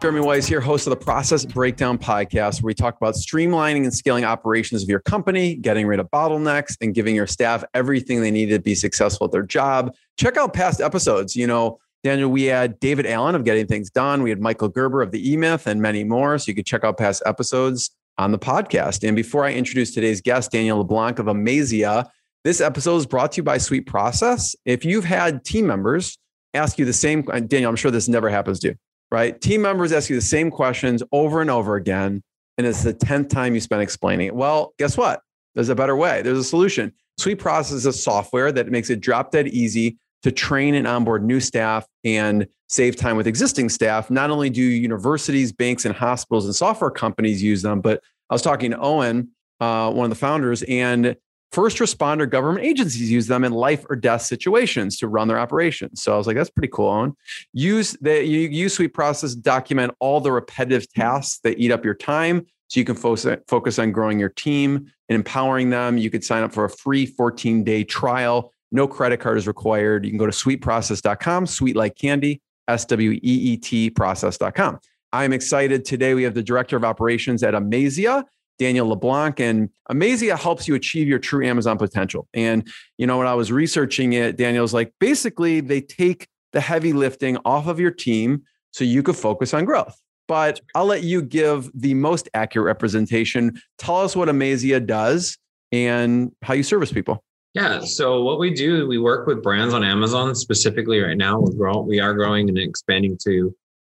Jeremy Weisz here, host of the Process Breakdown Podcast, where we talk about streamlining and scaling operations of your company, getting rid of bottlenecks, and giving your staff everything they need to be successful at their job. Check out past episodes. You know, Daniel, we had David Allen of Getting Things Done. We had Michael Gerber of the E Myth and many more. So you could check out past episodes on the podcast. And before I introduce today's guest, Daniel LeBlanc of Amazzia, this episode is brought to you by Sweet Process. If you've had team members ask you the same, Daniel, I'm sure this never happens to you right? Team members ask you the same questions over and over again. And it's the 10th time you spend explaining it. Well, guess what? There's a better way. There's a solution. Sweet Process is a software that makes it drop dead easy to train and onboard new staff and save time with existing staff. Not only do universities, banks, and hospitals and software companies use them, but I was talking to Owen, uh, one of the founders, and first responder government agencies use them in life or death situations to run their operations. So I was like, that's pretty cool. Owen. Use the you use Sweet Process document all the repetitive tasks that eat up your time. So you can focus, focus on growing your team and empowering them. You could sign up for a free 14 day trial. No credit card is required. You can go to sweetprocess.com, sweet like candy, S W E E T process.com. I'm excited. Today we have the director of operations at Amazzia, Daniel LeBlanc. And Amazzia helps you achieve your true Amazon potential. And, you know, when I was researching it, Daniel's like, basically, they take the heavy lifting off of your team so you could focus on growth. But I'll let you give the most accurate representation. Tell us what Amazzia does and how you service people. Yeah. So what we do, we work with brands on Amazon specifically right now. We're growing, we are growing and expanding to,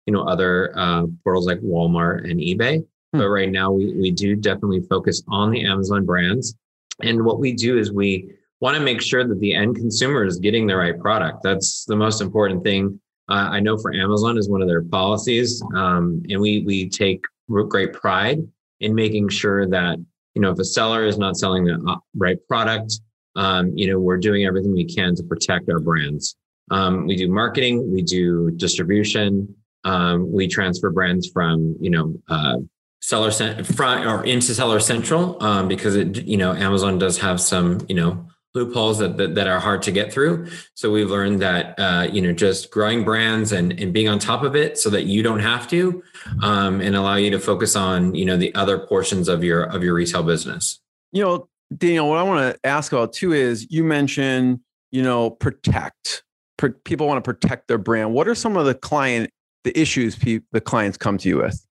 you know, other uh, portals like Walmart and eBay. Hmm. But right now, we, we do definitely focus on the Amazon brands. And what we do is we want to make sure that the end consumer is getting the right product. That's the most important thing. Uh, I know for Amazon is one of their policies, um, and we we take great pride in making sure that you know if a seller is not selling the uh, right product, um, you know we're doing everything we can to protect our brands. Um, we do marketing, we do distribution, um, we transfer brands from you know uh, seller cent- front or into seller central um, because it you know amazon does have some you know loopholes that, that, that are hard to get through. So we've learned that uh, you know just growing brands and, and being on top of it so that you don't have to um, and allow you to focus on you know the other portions of your of your retail business. You know daniel what i want to ask about too is you mentioned you know protect people want to protect their brand. What are some of the client the issues pe- the clients come to you with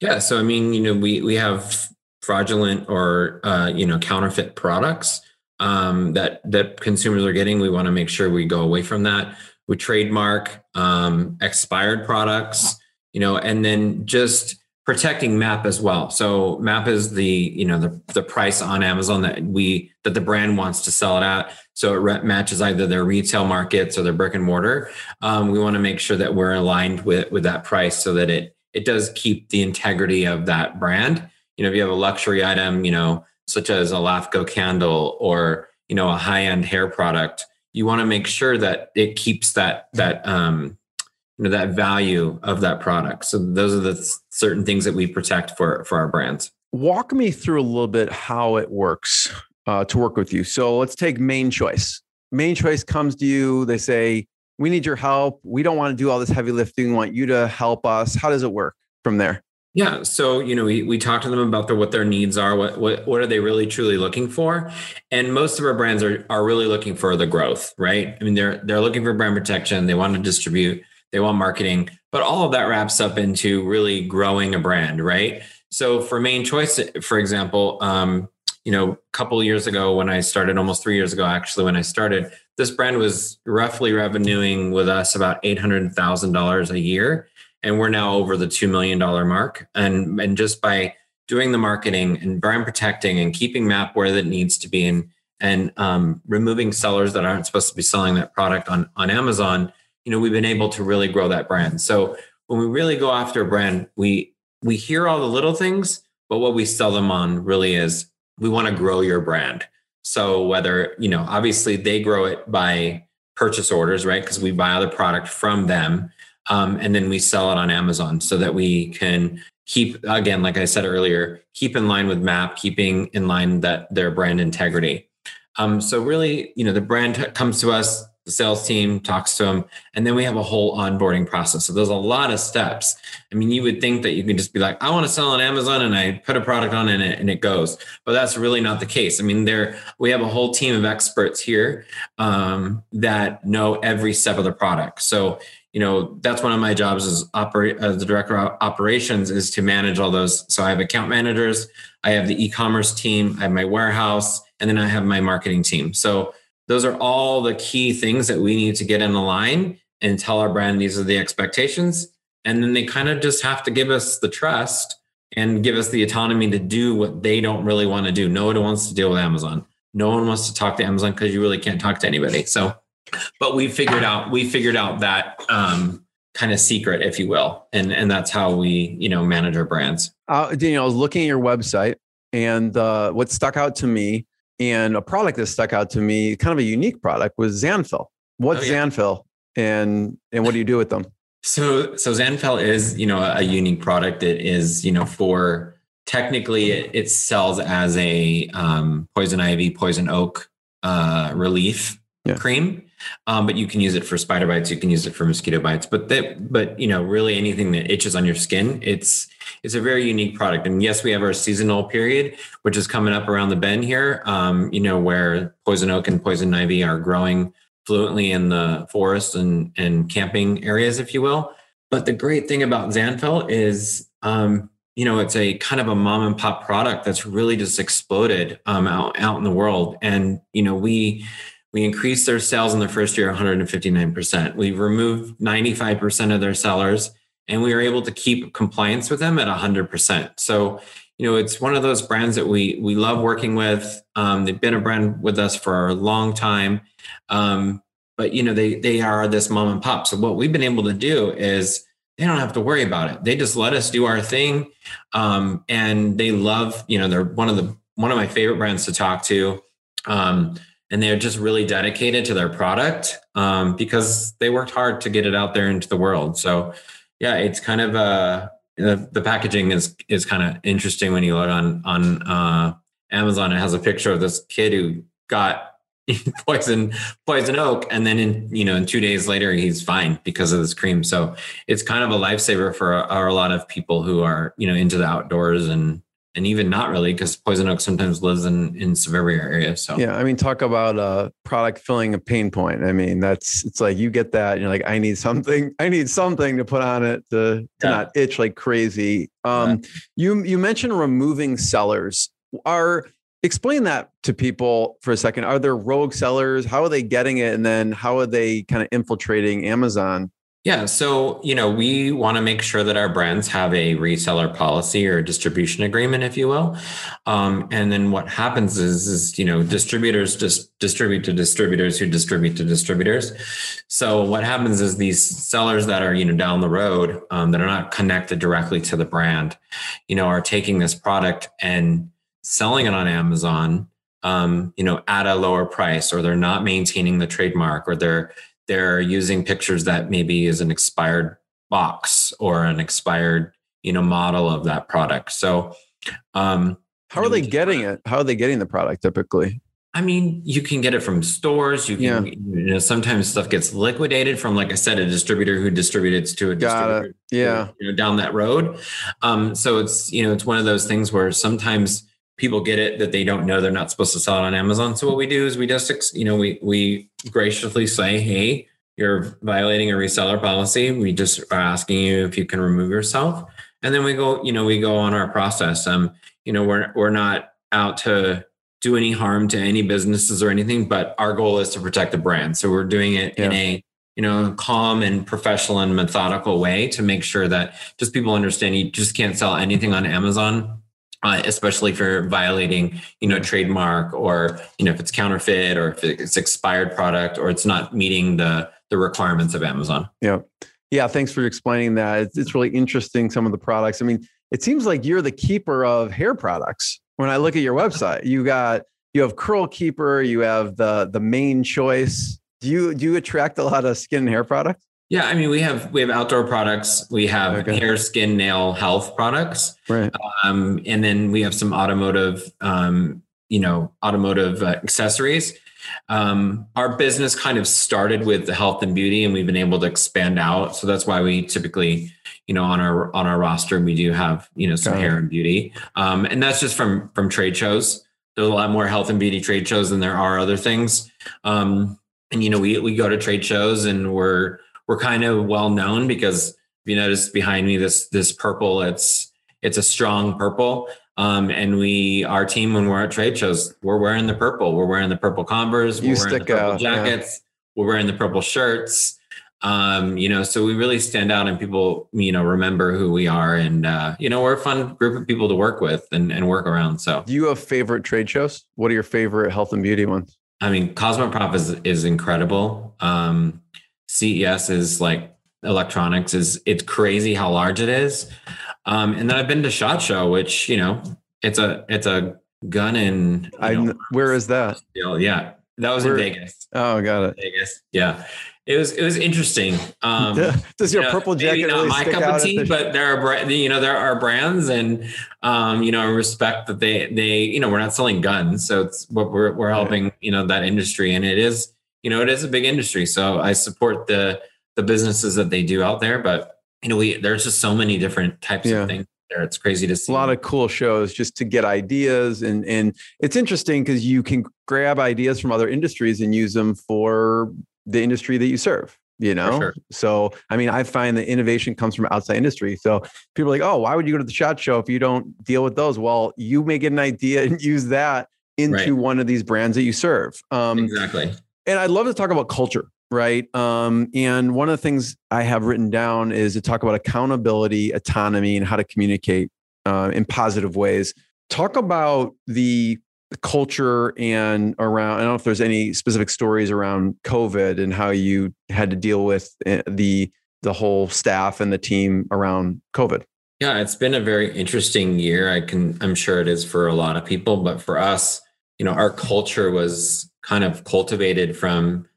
yeah. So, I mean, you know, we, we have fraudulent or, uh, you know, counterfeit products um, that, that consumers are getting. We want to make sure we go away from that. We trademark um, expired products, you know, and then just protecting map as well so map is the you know the, the price on amazon that we that the brand wants to sell it at so it re- matches either their retail markets or their brick and mortar um, we want to make sure that we're aligned with with that price so that it it does keep the integrity of that brand. You know, if you have a luxury item, you know, such as a LAFCO candle or, you know, a high-end hair product, you want to make sure that it keeps that that um you know that value of that product. So those are the certain things that we protect for for our brands. Walk me through a little bit how it works uh, to work with you. So let's take Mane Choice. Mane Choice comes to you. They say, we need your help. We don't want to do all this heavy lifting. We want you to help us. How does it work from there? Yeah. So, you know, we, we talk to them about what their needs are, what, what, what are they really truly looking for? And most of our brands are, are really looking for the growth, right? I mean, they're, they're looking for brand protection. They want to distribute, they want marketing, but all of that wraps up into really growing a brand, right? So for mane choice, for example, um, you know, a couple years ago when I started, almost three years ago, actually, when I started, this brand was roughly revenuing with us about $800,000 a year. And we're now over the $2 million mark. And, and just by doing the marketing and brand protecting and keeping MAP where that needs to be and, and um, removing sellers that aren't supposed to be selling that product on, on Amazon, you know, we've been able to really grow that brand. So when we really go after a brand, we, we hear all the little things, But what we sell them on really is we want to grow your brand. So whether, you know, obviously they grow it by purchase orders, right? Because we buy the product from them. Um, and then we sell it on Amazon so that we can keep, again, like I said earlier, keep in line with MAP, keeping in line that their brand integrity. Um, so really, you know, the brand comes to us, the sales team talks to them, and then we have a whole onboarding process. So there's a lot of steps. I mean, you would think that you can just be like, I want to sell on Amazon and I put a product on it and it goes, but that's really not the case. I mean, there we have a whole team of experts here um, that know every step of the product. So you know that's one of my jobs as operate as the director of operations is to manage all those so i have account managers i have the e-commerce team i have my warehouse and then i have my marketing team so those are all the key things that we need to get in the line and tell our brand these are the expectations. And then they kind of just have to give us the trust and give us the autonomy to do what they don't really want to do. No one wants to deal with Amazon. No one wants to talk to Amazon because you really can't talk to anybody. So, but we figured out we figured out that um, kind of secret, if you will, and and that's how we you know manage our brands. Uh, Daniel, I was looking at your website, and uh, what stuck out to me and a product that stuck out to me, kind of a unique product, was Zanfel. What's oh, yeah. Zanfel, and and what do you do with them? So so Zanfel is you know a unique product. It is you know for technically it, it sells as a um, poison ivy, poison oak uh, relief yeah. cream. Um, but you can use it for spider bites. You can use it for mosquito bites. But that, but you know, really anything that itches on your skin, it's it's a very unique product. And yes, we have our seasonal period, which is coming up around the bend here. Um, you know, where poison oak and poison ivy are growing fluently in the forest and and camping areas, if you will. But the great thing about Zanfel is, um, you know, it's a kind of a mom and pop product that's really just exploded um, out out in the world. And you know, we we increased their sales in the first year 159%. We've removed 95% of their sellers and we were able to keep compliance with them at 100%. So, you know, it's one of those brands that we we love working with. Um, they've been a brand with us for a long time, um, but you know, they they are this mom and pop. So what we've been able to do is they don't have to worry about it. They just let us do our thing, um, and they love. You know, they're one of the one of my favorite brands to talk to. Um, and they're just really dedicated to their product um, because they worked hard to get it out there into the world. So, yeah, it's kind of uh, the, the packaging is is kind of interesting when you look on on uh, Amazon. It has a picture of this kid who got poison poison oak, and then in you know in two days later he's fine because of this cream. So it's kind of a lifesaver for a, a lot of people who are you know into the outdoors and and even not really because poison oak sometimes lives in in suburban areas so. Yeah i mean talk about a product filling a pain point. I mean that's it's like you get that and you're like i need something i need something to put on it to, to yeah. not itch like crazy. Um yeah. you you mentioned removing sellers. Are explain that to people for a second. Are there rogue sellers? How are they getting it? And then how are they kind of infiltrating amazon yeah. So, you know, we want to make sure that our brands have a reseller policy or a distribution agreement, if you will. Um, and then what happens is, is, you know, distributors just distribute to distributors who distribute to distributors. So what happens is these sellers that are, you know, down the road um, that are not connected directly to the brand, you know, are taking this product and selling it on Amazon um, you know, at a lower price, or they're not maintaining the trademark, or they're they're using pictures that maybe is an expired box or an expired you know model of that product so um how are they getting it how are they getting the product typically I mean, you can get it from stores. You can, yeah. you know, sometimes stuff gets liquidated from, like I said, a distributor who distributes to a Got distributor. It. Yeah, you know, down that road. Um, so it's you know, it's one of those things where sometimes people get it that they don't know they're not supposed to sell it on Amazon. So what we do is we just, you know, we we graciously say, hey, you're violating a reseller policy. We just are asking you if you can remove yourself, and then we go, you know, we go on our process. Um, you know, we're we're not out to do any harm to any businesses or anything, but our goal is to protect the brand. So we're doing it yeah. in a you know calm and professional and methodical way to make sure that just people understand you just can't sell anything on Amazon uh, especially for violating, you know, trademark or you know if it's counterfeit or if it's expired product or it's not meeting the the requirements of Amazon. Yeah, yeah. Thanks for explaining that. It's, it's really interesting. Some of the products. I mean, it seems like you're the keeper of hair products. When I look at your website, you got you have Curl Keeper, you have the the Mane Choice. Do you do you attract a lot of skin and hair products? Yeah, I mean, we have we have outdoor products, we have okay. hair, skin, nail health products, right? Um, and then we have some automotive, um, you know, automotive uh, accessories. Um, our business kind of started with the health and beauty, and we've been able to expand out. So that's why we typically, you know, on our on our roster, we do have you know some Got hair it. and beauty, um, and that's just from from trade shows. There's a lot more health and beauty trade shows than there are other things. Um, and you know, we we go to trade shows and we're we're kind of well known because if you notice behind me this this purple, it's it's a strong purple. Um, and we, our team, when we're at trade shows, we're wearing the purple. We're wearing the purple Converse. We're you wearing stick the purple out, jackets. Yeah. We're wearing the purple shirts. Um, you know, so we really stand out, and people, you know, remember who we are, and uh, you know, we're a fun group of people to work with and, and work around. So, do you have favorite trade shows? What are your favorite health and beauty ones? I mean, Cosmoprof is is incredible. Um, CES is like electronics is it's crazy how large it is. Um, and then I've been to Shot Show, which you know it's a it's a gun in. I know, where is that? Yeah, that was where, in Vegas. Oh, got it. Vegas. Yeah, it was it was interesting. Um, Does your you know, purple jacket not really my cup of tea? The but there are you know there are brands and um, you know I respect that they they you know we're not selling guns, so it's what we're we're helping you know that industry, and it is you know it is a big industry. So I support the the businesses that they do out there, but you know we there's just so many different types yeah. of things there. It's crazy to see. A lot of cool shows just to get ideas and and it's interesting because you can grab ideas from other industries and use them for the industry that you serve. You know, sure. so I mean, I find that innovation comes from outside industry. So people are like, oh, why would you go to the shot show if you don't deal with those? Well, you may get an idea and use that into right. one of these brands that you serve. Um, exactly. And I'd love to talk about culture right? Um, and one of the things I have written down is to talk about accountability, autonomy, and how to communicate uh, in positive ways. Talk about the culture and around. I don't know if there's any specific stories around COVID and how you had to deal with eh, the the whole staff and the team around COVID. Yeah, it's been a very interesting year. I can, I'm sure it is for a lot of people, but for us, you know, our culture was kind of cultivated from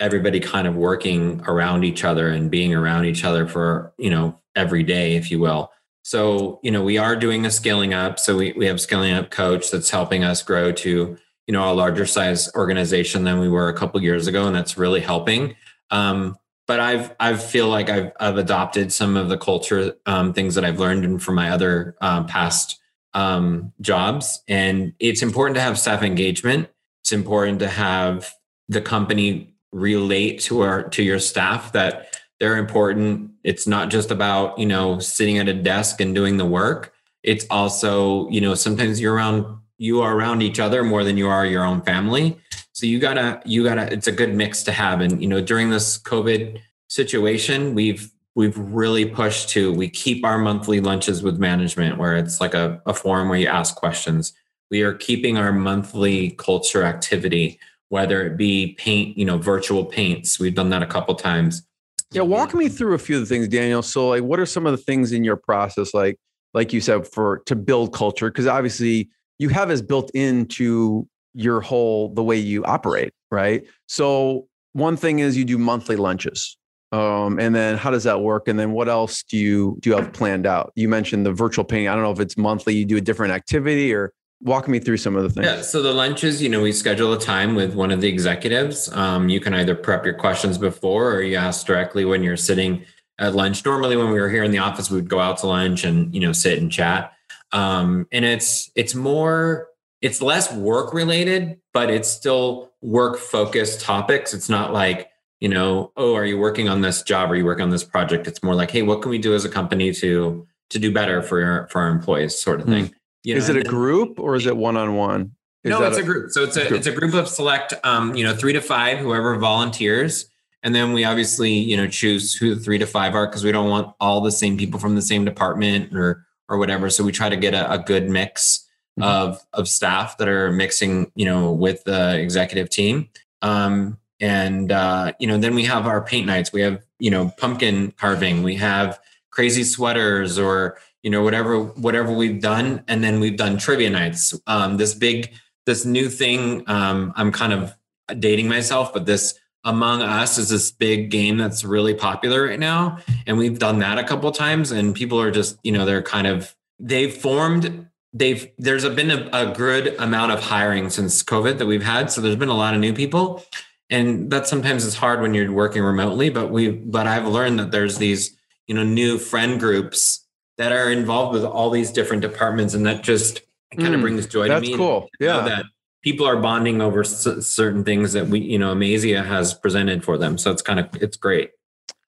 everybody kind of working around each other and being around each other for you know every day if you will. So you know we are doing a scaling up. So we, we have scaling up coach that's helping us grow to you know a larger size organization than we were a couple years ago and that's really helping. Um, but i've i feel like i've i've adopted some of the culture um, things that i've learned and from my other uh, past um, jobs. And it's important to have staff engagement. It's important to have the company relate to our to your staff that they're important. It's not just about you know sitting at a desk and doing the work. It's also you know sometimes you're around you are around each other more than you are your own family. So you gotta you gotta it's a good mix to have. And you know during this covid situation we've we've really pushed to we keep our monthly lunches with management where it's like a, a forum where you ask questions we are keeping our monthly culture activity whether it be paint, you know, virtual paints. We've done that a couple times. Yeah, walk me through a few of the things, Daniel. So, like, what are some of the things in your process, like, like you said, for to build culture? Because obviously, you have as built into your whole the way you operate, right? So, one thing is you do monthly lunches, um, and then how does that work? And then what else do you do you have planned out? You mentioned the virtual painting. I don't know if it's monthly. You do a different activity, or walk me through some of the things. Yeah. So the lunches, you know, we schedule a time with one of the executives. Um, you can either prep your questions before or you ask directly when you're sitting at lunch. Normally, when we were here in the office, we would go out to lunch and you know sit and chat. Um, and it's it's more it's less work related, but it's still work focused topics. It's not like you know, oh, are you working on this job? Are you working on this project? It's more like, hey, what can we do as a company to to do better for our, for our employees, sort of thing. Mm. You know, is it a group or is it one on one? No, it's a, a, group. So it's a, it's a group of select, um, you know, three to five, whoever volunteers. And then we obviously, you know, choose who the three to five are because we don't want all the same people from the same department or or whatever. So we try to get a, a good mix mm-hmm. of of staff that are mixing, you know, with the executive team. Um, and uh, you know, then we have our paint nights. We have, you know, pumpkin carving. We have crazy sweaters or you know, whatever whatever we've done, and then we've done trivia nights. Um, this big this new thing. Um, I'm kind of dating myself, but this among Us is this big game that's really popular right now. And we've done that a couple times and people are just, you know, they're kind of, they've formed, they've, there's been a, a good amount of hiring since COVID that we've had. So there's been a lot of new people. And that sometimes is hard when you're working remotely, but we, but I've learned that there's these, you know, new friend groups that are involved with all these different departments. And that just kind mm, of brings joy to me. That's cool. Yeah. That people are bonding over certain things that we, you know, Amazzia has presented for them. So it's kind of it's great.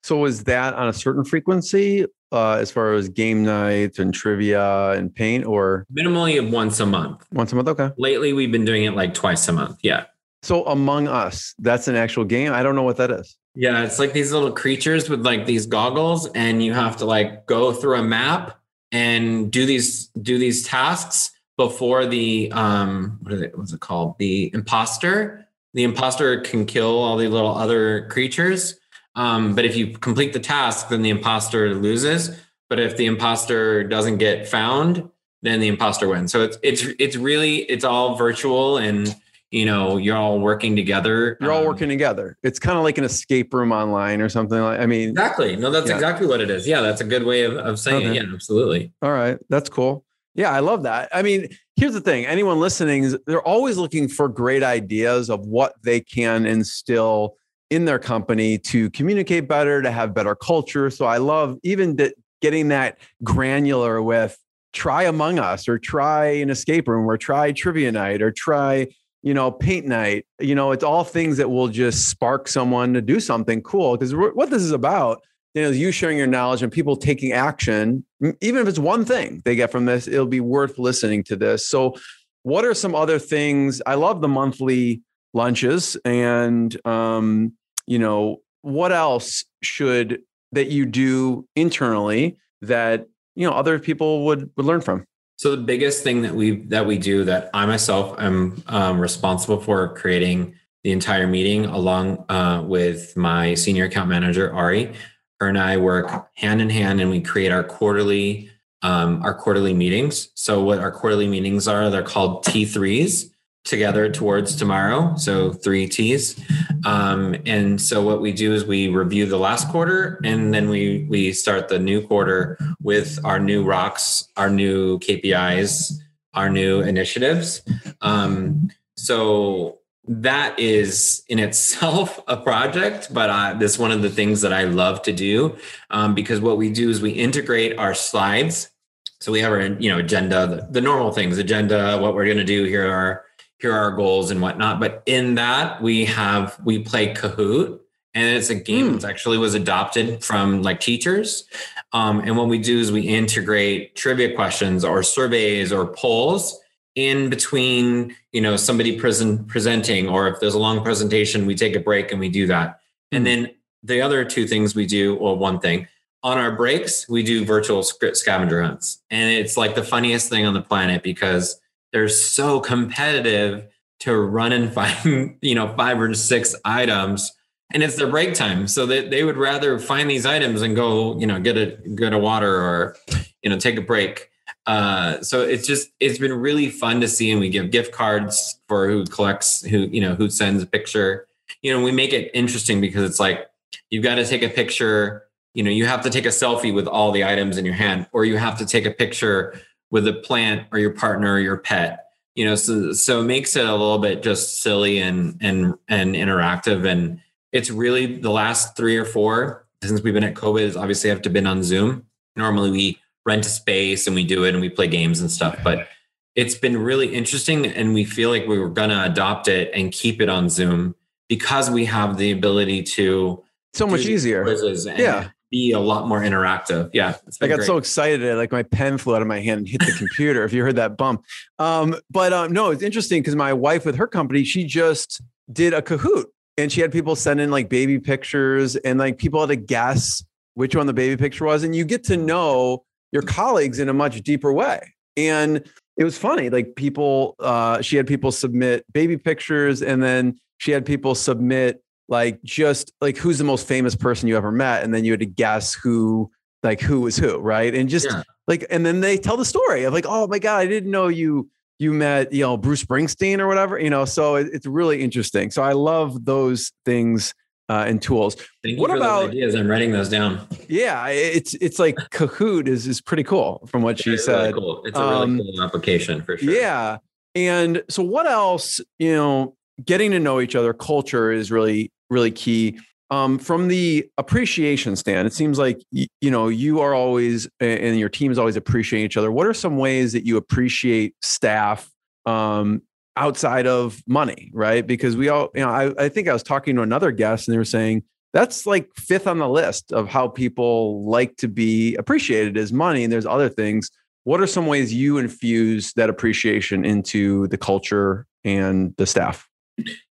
So is that on a certain frequency uh, as far as game nights and trivia and paint, or minimally once a month? Once a month, okay. Lately, we've been doing it like twice a month. Yeah. So Among Us, that's an actual game. I don't know what that is. Yeah, it's like these little creatures with like these goggles, and you have to like go through a map and do these do these tasks before the um what is it what's it called the imposter the imposter can kill all the little other creatures um, but if you complete the task then the imposter loses but if the imposter doesn't get found then the imposter wins so it's it's it's really it's all virtual and you know you're all working together you're all um, working together it's kind of like an escape room online or something like i mean exactly no that's yeah. exactly what it is yeah that's a good way of, of saying okay. it yeah absolutely all right that's cool yeah, I love that. I mean, here's the thing anyone listening, they're always looking for great ideas of what they can instill in their company to communicate better, to have better culture. So I love even getting that granular with try Among Us or try an escape room or try trivia night or try you know paint night you know it's all things that will just spark someone to do something cool because what this is about you know, is you sharing your knowledge and people taking action, even if it's one thing they get from this, it'll be worth listening to this. So, what are some other things? I love the monthly lunches, and um, you know, what else should that you do internally that you know other people would would learn from? So the biggest thing that we that we do that I myself am um, responsible for creating the entire meeting along uh, with my senior account manager Ari her and I work hand in hand and we create our quarterly um, our quarterly meetings. So what our quarterly meetings are, they're called T3s together towards tomorrow. So three T's. Um, and so what we do is we review the last quarter and then we we start the new quarter with our new rocks, our new KPIs, our new initiatives. Um, so that is in itself a project, but uh, that's one of the things that I love to do um, because what we do is we integrate our slides. So we have our you know agenda, the, the normal things, agenda, what we're going to do. Here are here are our goals and whatnot. But in that we have we play Kahoot, and it's a game mm. that actually was adopted from like teachers. Um, and what we do is we integrate trivia questions or surveys or polls in between, you know, somebody present presenting, or if there's a long presentation, we take a break and we do that. And hmm. then the other two things we do, or one thing, on our breaks, we do virtual scavenger hunts. And it's like the funniest thing on the planet because they're so competitive to run and find, you know, five or six items. And it's their break time. So that they would rather find these items and go, you know, get a get a water or, you know, take a break uh, so it's just it's been really fun to see, and we give gift cards for who collects, who you know, who sends a picture. You know, we make it interesting because it's like you've got to take a picture. You know, you have to take a selfie with all the items in your hand, or you have to take a picture with a plant or your partner or your pet. You know, so so it makes it a little bit just silly and and and interactive, and it's really the last three or four since we've been at COVID. Is obviously have to been on Zoom. Normally we rent a space and we do it and we play games and stuff. But it's been really interesting and we feel like we were going to adopt it and keep it on Zoom because we have the ability to so much easier. yeah. Be a lot more interactive. Yeah. I got great. so excited. I, Like my pen flew out of my hand and hit the computer. if you heard that bump. Um, but um, no, it's interesting because my wife with her company, she just did a Kahoot and she had people send in like baby pictures and like people had to guess which one the baby picture was. And you get to know your colleagues in a much deeper way. And it was funny. Like people, uh, she had people submit baby pictures, and then she had people submit like just like who's the most famous person you ever met, and then you had to guess who like who was who, right? And just yeah. like, and then they tell the story of like, oh my god, I didn't know you you met you know Bruce Springsteen or whatever, you know. So it, it's really interesting. So I love those things uh, and tools. Thank what about ideas? I'm writing those down. Yeah, it's it's like Kahoot is is pretty cool from what she said. Really cool. It's a really um, cool application for sure. Yeah, and so what else? You know, getting to know each other, culture is really really key. Um, from the appreciation stand, it seems like you, know you are always and your team is always appreciating each other. What are some ways that you appreciate staff um, outside of money, right? Because we all, you know, I, I think I was talking to another guest and they were saying that's like fifth on the list of how people like to be appreciated is money. And there's other things. What are some ways you infuse that appreciation into the culture and the staff?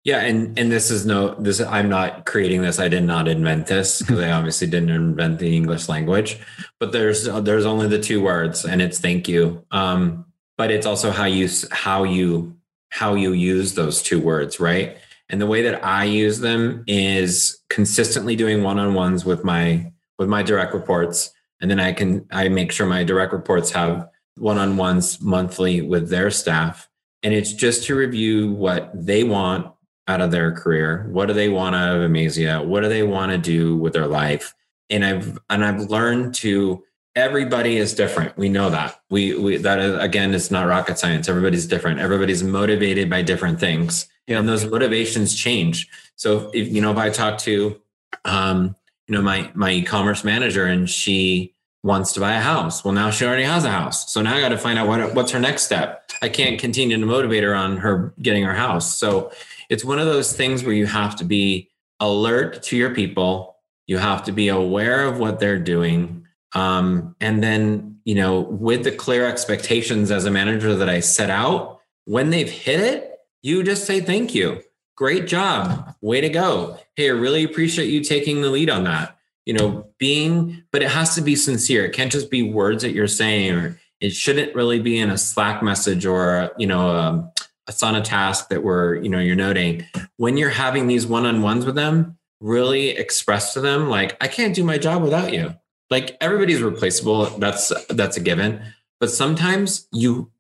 Yeah, and and this is no this I'm not creating this. I did not invent this because I obviously didn't invent the English language. But there's there's only the two words, and it's thank you. Um, but it's also how you how you how you use those two words, right? And the way that I use them is consistently doing one-on-ones with my with my direct reports and then I can I make sure my direct reports have one-on-ones monthly with their staff and it's just to review what they want out of their career. What do they want out of Amazzia? What do they want to do with their life? And I've and I've learned to everybody is different we know that we we that is, again it's not rocket science everybody's different everybody's motivated by different things yeah. and those motivations change so if you know if i talk to um you know my my e-commerce manager and she wants to buy a house well now she already has a house so now i got to find out what what's her next step i can't continue to motivate her on her getting her house so it's one of those things where you have to be alert to your people you have to be aware of what they're doing um, and then, you know, with the clear expectations as a manager that I set out, when they've hit it, you just say thank you. Great job. Way to go. Hey, I really appreciate you taking the lead on that. You know, being, but it has to be sincere. It can't just be words that you're saying, or it shouldn't really be in a Slack message or, you know, a, a Asana task that we're, you know, you're noting. When you're having these one on ones with them, really express to them, like, I can't do my job without you. Like everybody's replaceable. That's that's a given. But sometimes you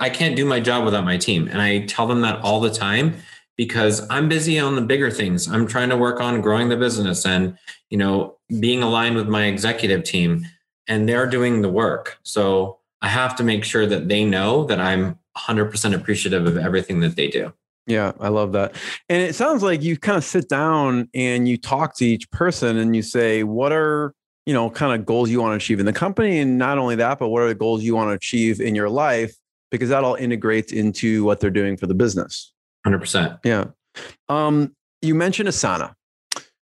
i can't do my job without my team. And i tell them that all the time because i'm busy on the bigger things i'm trying to work on growing the business and you know being aligned with my executive team and they're doing the work so i have to make sure that they know that i'm 100% appreciative of everything that they do yeah, I love that. And it sounds like you kind of sit down and you talk to each person and you say, what are you know, kind of goals you want to achieve in the company. And not only that, but what are the goals you want to achieve in your life? Because that all integrates into what they're doing for the business. 100%. Yeah. Um, you mentioned Asana.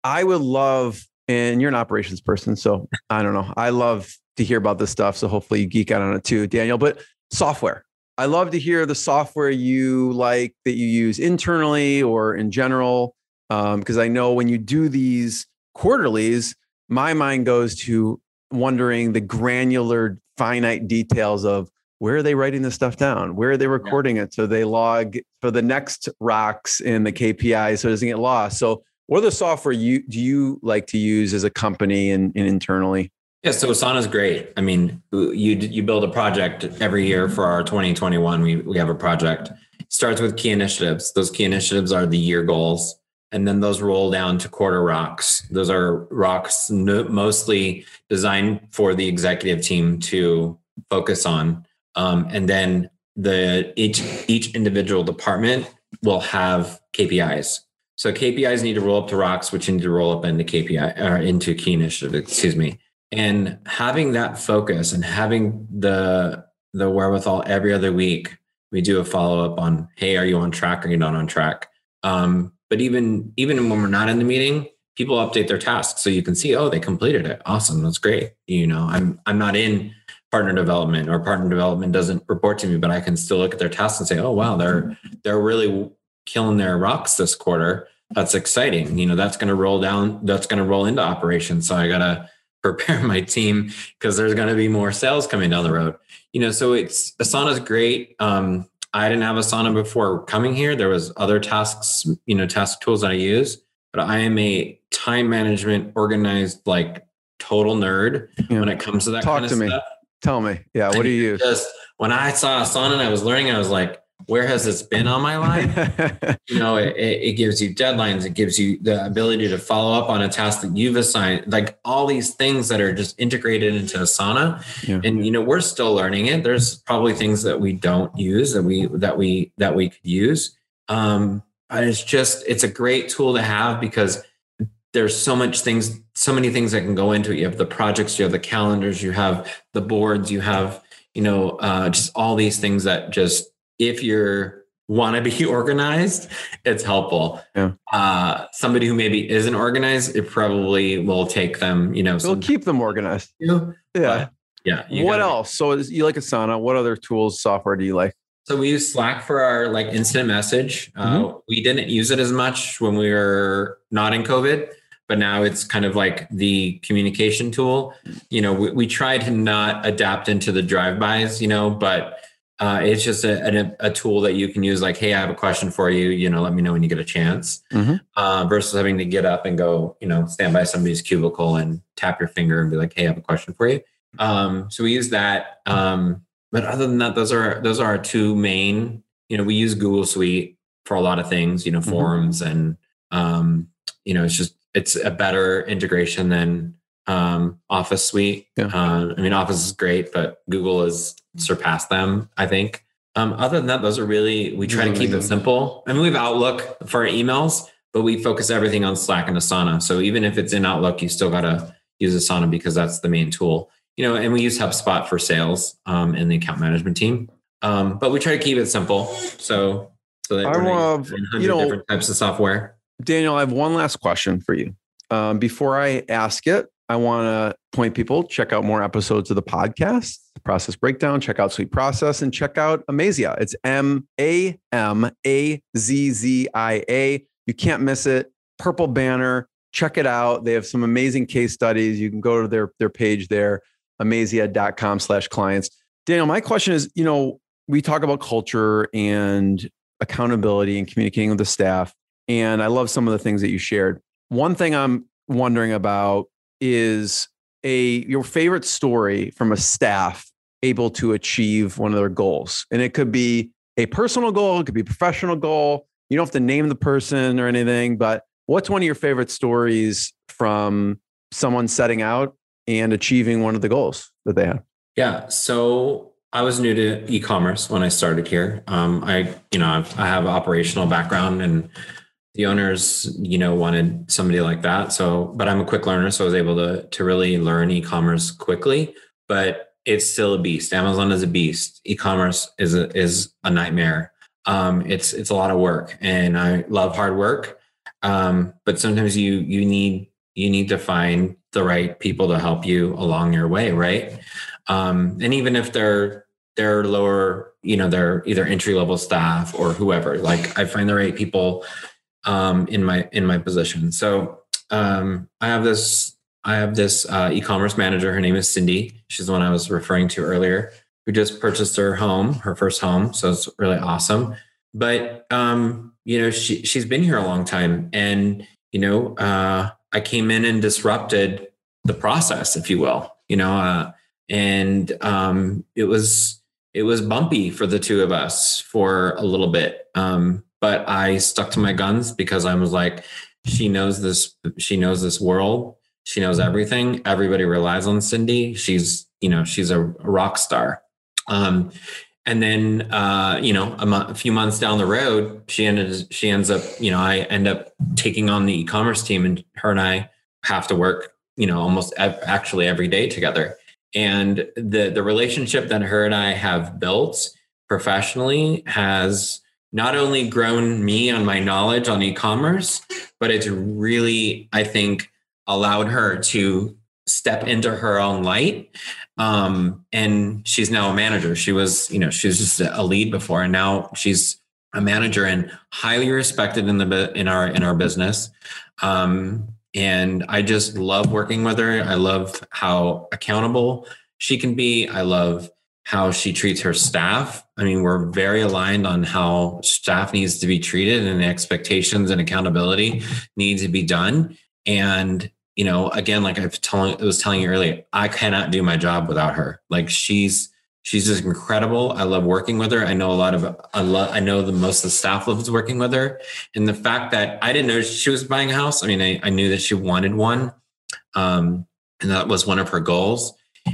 I would love, and you're an operations person. So I don't know. I love to hear about this stuff. So hopefully you geek out on it too, Daniel. But software. I love to hear the software you like that you use internally or in general. Because um, I know when you do these quarterlies, my mind goes to wondering the granular, finite details of where are they writing this stuff down? Where are they recording yeah. it? So they log for the next rocks in the KPI so it doesn't get lost. So what other software you do you like to use as a company and, and internally? Yeah, so Asana is great. I mean, you you build a project every year for our 2021. We we have a project. It starts with key initiatives. Those key initiatives are the year goals and then those roll down to quarter rocks. Those are rocks mostly designed for the executive team to focus on, um, and then the each each individual department will have KPIs. So KPIs need to roll up to rocks, which need to roll up into KPI or into key initiative. Excuse me. And having that focus and having the the wherewithal every other week, we do a follow up on, hey, are you on track? Are you not on track? Um, but even even when we're not in the meeting, people update their tasks so you can see, oh, they completed it. Awesome, that's great. You know, I'm I'm not in partner development or partner development doesn't report to me, but I can still look at their tasks and say, oh wow, they're they're really killing their rocks this quarter. That's exciting. You know, that's going to roll down. That's going to roll into operations. So I gotta prepare my team because there's going to be more sales coming down the road. You know, so it's Asana's great. Um, I didn't have Asana before coming here. There was other tasks, you know, task tools that I use, but I am a time management organized like total nerd Yeah. when it comes to that Talk kind of to me. Tell me. Yeah. What do you use? Just when I saw Asana and I was learning, I was like, where has this been on my life? you know, it, it gives you deadlines. It gives you the ability to follow up on a task that you've assigned, like all these things that are just integrated into Asana. Yeah. And you know, we're still learning it. There's probably things that we don't use that we that we that we could use. Um, but it's just it's a great tool to have because there's so much things, so many things that can go into it. You have the projects, you have the calendars, you have the boards, you have you know uh, just all these things that just if you're want to be organized, it's helpful. Yeah. Uh, somebody who maybe isn't organized, it probably will take them, you know, It'll keep them organized. yeah. Yeah. Yeah. you What else? So is, you like Asana? What other tools, software do you like? So we use Slack for our like instant message. Uh, Mm-hmm. we didn't use it as much when we were not in COVID, but now it's kind of like the communication tool. You know, we, we try to not adapt into the drive-bys, you know, but uh, it's just a, a, a tool that you can use. Like, hey, I have a question for you. You know, let me know when you get a chance. Mhm. Uh, versus having to get up and go, you know, stand by somebody's cubicle and tap your finger and be like, hey, I have a question for you. Um, so we use that. Um, but other than that, those are those are our two main. You know, we use Google Suite for a lot of things. You know, forums and um, you know, it's just it's a better integration than um, Office Suite. Yeah. Uh, I mean, Office is great, but Google has surpassed them. I think. Um, other than that, those are really we try to keep it simple. I mean, we have Outlook for our emails, but we focus everything on Slack and Asana. So even if it's in Outlook, you still gotta use Asana because that's the main tool you know, and we use HubSpot for sales um, and the account management team. Um, but we try to keep it simple. So, so that I love- you know- different types of software. Daniel, I have one last question for you. Um, before I ask it, I want to point people check out more episodes of the podcast, the Process Breakdown. Check out Sweet Process and check out Amazzia. It's M A M A Z Z I A. You can't miss it. Purple banner. Check it out. They have some amazing case studies. You can go to their their page there, amazzia.com slash clients. Daniel, my question is, you know, we talk about culture and accountability and communicating with the staff. And I love some of the things that you shared. One thing I'm wondering about is a your favorite story from a staff able to achieve one of their goals. And it could be a personal goal, it could be a professional goal. You don't have to name the person or anything, but what's one of your favorite stories from someone setting out and achieving one of the goals that they had? Yeah. So I was new to e-commerce when I started here. Um, I, you know, I've, I have operational background and the owners, you know, wanted somebody like that. So, but I'm a quick learner, so I was able to to really learn e-commerce quickly. But it's still a beast. Amazon is a beast. E-commerce is a is a nightmare. Um, it's it's a lot of work, and I love hard work. Um, but sometimes you you need you need to find the right people to help you along your way, right? Um, and even if they're they're lower, you know, they're either entry level staff or whoever. Like I find the right people um, in my in my position. So um, I have this I have this uh, e-commerce manager. Her name is Cindy. She's the one I was referring to earlier, who just purchased her home, her first home. So it's really awesome. But um, you know, she she's been here a long time, and you know, uh, I came in and disrupted the process, if you will. You know, uh, and um, it was it was bumpy for the two of us for a little bit. Um, but I stuck to my guns because I was like, she knows this, she knows this world, she knows everything. Everybody relies on Cindy. She's, you know, she's a rock star. Um, and then, uh, you know, a, mo- a few months down the road, she ended, she ends up, you know, I end up taking on the e-commerce team, and her and I have to work, you know, almost ev- actually every day together. And the the relationship that her and I have built professionally has not only grown me on my knowledge on e-commerce, but it's really, I think, allowed her to step into her own light. Um, and she's now a manager. She was, you know, she was just a lead before, and now she's a manager and highly respected in the in our in our business. Um, and I just love working with her. I love how accountable she can be. I love how she treats her staff. I mean, we're very aligned on how staff needs to be treated and expectations and accountability need to be done. And you know, again, like I've I was telling you earlier, I cannot do my job without her. Like she's, she's just incredible. I love working with her. I know a lot of, I love, I know the most of the staff loves working with her. And the fact that I didn't know she was buying a house. I mean, I, I knew that she wanted one. Um, and that was one of her goals.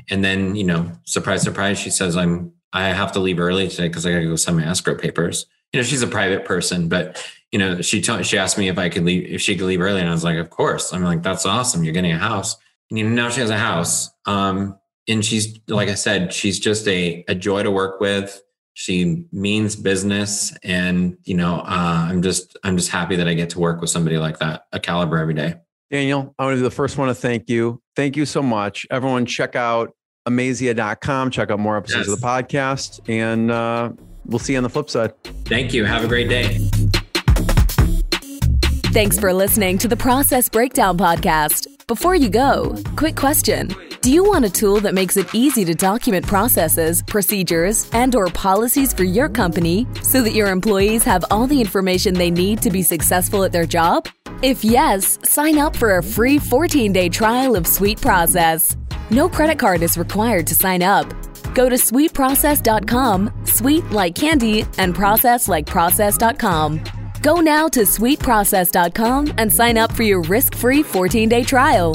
And then, you know, surprise, surprise, she says, I'm, I have to leave early today because I got to go sign my escrow papers. You know, she's a private person, but you know, she told, she asked me if I could leave, if she could leave early. And I was like, of course. I'm like, that's awesome. You're getting a house. And you know, now she has a house. Um, and she's, like I said, she's just a, a joy to work with. She means business. And, you know, uh, I'm just, I'm just happy that I get to work with somebody like that, a caliber every day. Daniel, I want to be the first one to thank you. Thank you so much. Everyone check out amazzia.com. Check out more episodes yes. of the podcast. And uh, we'll see you on the flip side. Thank you. Have a great day. Thanks for listening to the Process Breakdown Podcast. Before you go, quick question. Do you want a tool that makes it easy to document processes, procedures, and or policies for your company so that your employees have all the information they need to be successful at their job? If yes, sign up for a free 14-day trial of Sweet Process. No credit card is required to sign up. Go to sweetprocess.com, sweet like candy, and process like process.com. Go now to sweetprocess.com and sign up for your risk free 14 day trial.